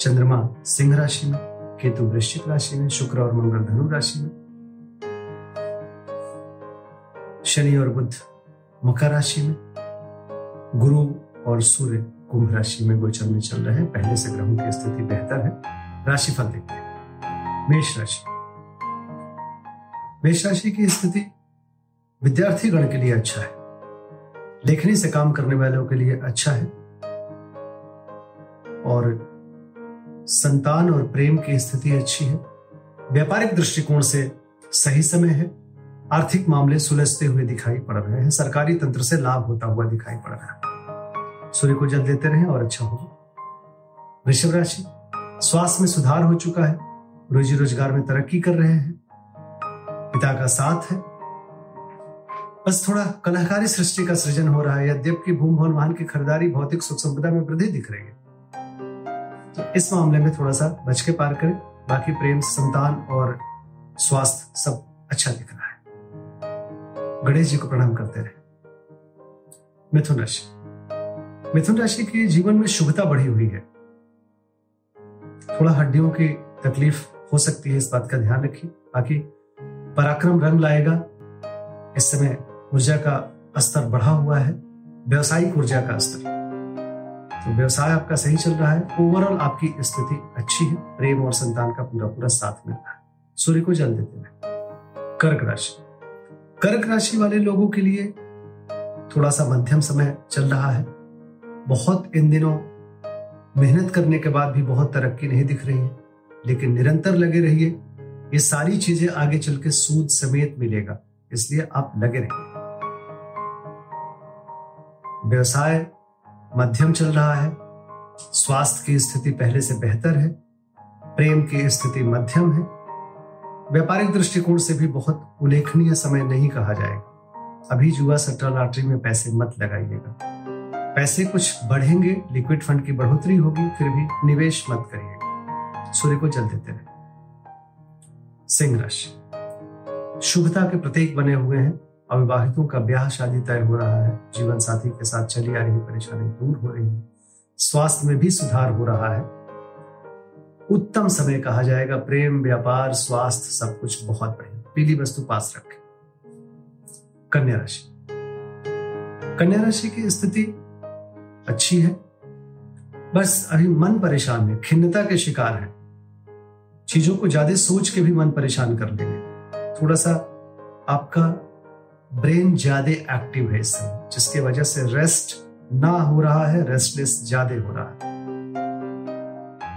चंद्रमा सिंह राशि में, केतु वृश्चिक राशि में, शुक्र और मंगल धनु राशि में, शनि और बुध मकर राशि में, गुरु और सूर्य कुंभ राशि में गोचर में चल रहे हैं। पहले से ग्रहों की स्थिति बेहतर है। राशिफल देखते हैं। मेष राशि। मेष राशि की स्थिति विद्यार्थी गण के लिए अच्छा है। लेखनी से काम करने वालों के लिए अच्छा है। और संतान और प्रेम की स्थिति अच्छी है। व्यापारिक दृष्टिकोण से सही समय है। आर्थिक मामले सुलझते हुए दिखाई पड़ रहे हैं। सरकारी तंत्र से लाभ होता हुआ दिखाई पड़ रहा है। सूर्य को जल देते रहे और अच्छा होगा। वृषभ राशि, स्वास्थ्य में सुधार हो चुका है। रोजी रोज़गार में तरक्की कर रहे हैं। पिता का साथ है। बस थोड़ा कलाकारी सृष्टि का सृजन हो रहा है। यद्यपि भूम भवन वाहन की खरीदारी, भौतिक सुख संपदा में वृद्धि दिख रही है। तो इस मामले में थोड़ा सा बच के पार करें। बाकी प्रेम, संतान और स्वास्थ्य सब अच्छा दिख रहा है। गणेश जी को प्रणाम करते रहे। मिथुन राशि। मिथुन राशि के जीवन में शुभता बढ़ी हुई है। थोड़ा हड्डियों की तकलीफ़ हो सकती है, इस बात का ध्यान रखिए। बाकी पराक्रम रंग लाएगा। इस समय ऊर्जा का स्तर बढ़ा हुआ है। व्यवसायिक ऊर्जा का स्तर। तो व्यवसाय आपका सही चल रहा है। ओवरऑल आपकी स्थिति अच्छी है। प्रेम और संतान का पूरा पूरा साथ मिल रहा है। सूर्य को जल देते हैं। कर्क राशि। कर्क राशि वाले लोगों के लिए थोड़ा सा मध्यम समय चल रहा है। बहुत इन दिनों मेहनत करने के बाद भी बहुत तरक्की नहीं दिख रही है। लेकिन निरंतर लगे रहिए। ये सारी चीज़ें आगे चल के सूद समेत मिलेगा। इसलिए आप लगे रहिए। व्यवसाय मध्यम चल रहा है। स्वास्थ्य की स्थिति पहले से बेहतर है। प्रेम की स्थिति मध्यम है। व्यापारिक दृष्टिकोण से भी बहुत उल्लेखनीय समय नहीं कहा जाएगा। अभी जुआ सट्टा लॉटरी में पैसे मत लगाइएगा। पैसे कुछ बढ़ेंगे, लिक्विड फंड की बढ़ोतरी होगी, फिर भी निवेश मत करिएगा। सूर्य को जल देते रहे। सिंह राशि। शुभता के प्रतीक बने हुए हैं। अविवाहितों का ब्याह शादी तय हो रहा है। जीवन साथी के साथ चली आ रही परेशानी दूर हो रही है। स्वास्थ्य में भी सुधार हो रहा है। उत्तम समय कहा जाएगा। प्रेम, व्यापार, स्वास्थ्य सब कुछ बहुत बढ़िया। पीली वस्तु पास रखें। कन्या राशि। कन्या राशि की स्थिति अच्छी है। बस अभी मन परेशान है। खिन्नता के शिकार है। चीज़ों को ज़्यादा सोच के भी मन परेशान कर लेंगे। थोड़ा सा आपका ब्रेन ज़्यादा एक्टिव है इस समय जिसकी वजह से रेस्ट ना हो रहा है, रेस्टलेस ज़्यादा हो रहा है।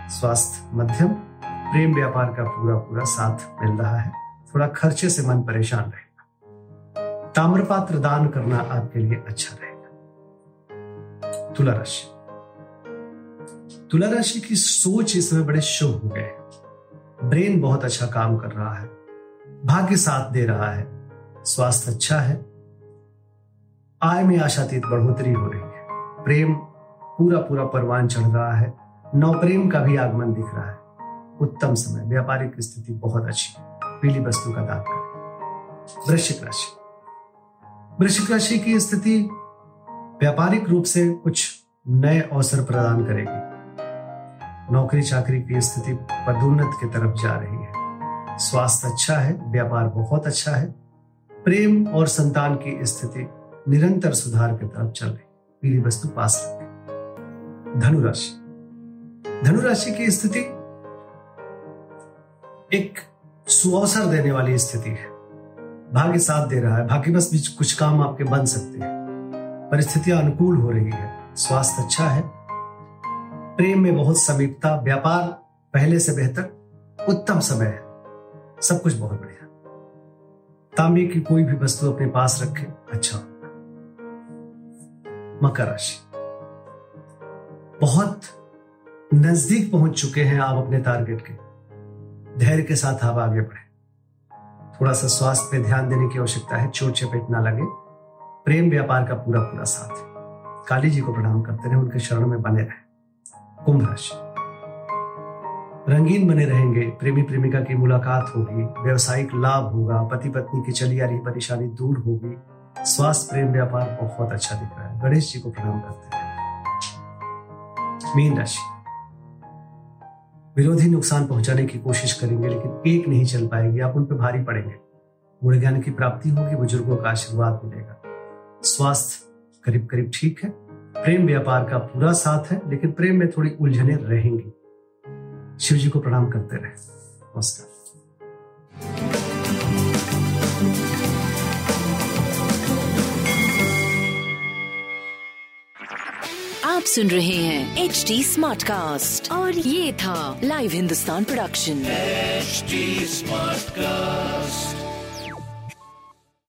स्वास्थ्य मध्यम, प्रेम व्यापार का पूरा पूरा साथ मिल रहा है। थोड़ा खर्चे से मन परेशान रहेगा। ताम्रपात्र दान करना आपके लिए अच्छा रहेगा। तुला राशि तुला राशि की सोच इस समय बड़े शुभ हो गए ब्रेन बहुत अच्छा काम कर रहा है। भाग्य साथ दे रहा है। स्वास्थ्य अच्छा है। आय में आशातीत बढ़ोतरी हो रही है। प्रेम पूरा पूरा परवान चढ़ रहा है। नवप्रेम का भी आगमन दिख रहा है। उत्तम समय। व्यापारिक स्थिति बहुत अच्छी है। पीली वस्तु का दान करें। वृश्चिक राशि। वृश्चिक राशि की स्थिति व्यापारिक रूप से कुछ नए अवसर प्रदान करेगी। नौकरी चाकरी की स्थिति पदोन्नत की तरफ़ जा रही है। स्वास्थ्य अच्छा है। व्यापार बहुत अच्छा है। प्रेम और संतान की स्थिति निरंतर सुधार की तरफ़ चल रही। पीली वस्तु पास रखें धनुराशि। धनुराशि की स्थिति एक सुअवसर देने वाली स्थिति है। भाग्य साथ दे रहा है। भाग्य बस बीच कुछ काम आपके बन सकते हैं। परिस्थितियाँ अनुकूल हो रही है। स्वास्थ्य अच्छा है। प्रेम में बहुत समीपता। व्यापार पहले से बेहतर। उत्तम समय है। सब कुछ बहुत बढ़िया। तांबे की कोई भी वस्तु अपने पास रखें अच्छा। मकर राशि। बहुत नज़दीक पहुँच चुके हैं आप अपने टारगेट के। धैर्य के साथ आप आगे बढ़े। थोड़ा सा स्वास्थ्य पे ध्यान देने की आवश्यकता है चोट चपेट ना लगे। प्रेम व्यापार का पूरा पूरा साथ। काली जी को प्रणाम करते रहे, उनके शरण में बने रहे। कुंभ राशि। रंगीन बने रहेंगे। प्रेमी प्रेमिका की मुलाकात होगी। व्यवसायिक लाभ होगा। पति पत्नी की चली आ रही परेशानी दूर होगी। स्वास्थ्य प्रेम व्यापार बहुत अच्छा दिख रहा है। गणेश जी को प्रणाम करते हैं। मीन राशि। विरोधी नुकसान पहुँचाने की कोशिश करेंगे, लेकिन एक नहीं चल पाएगी। आप उन पर भारी पड़ेंगे। गुण ज्ञान की प्राप्ति होगी, बुज़ुर्गों का आशीर्वाद मिलेगा। स्वास्थ्य करीब करीब ठीक है। प्रेम व्यापार का पूरा साथ है, लेकिन प्रेम में थोड़ी उलझने रहेंगी। शिव जी को प्रणाम करते रहे। नमस्कार। आप सुन रहे हैं एच डी स्मार्ट कास्ट और ये था live Hindustan production smart cast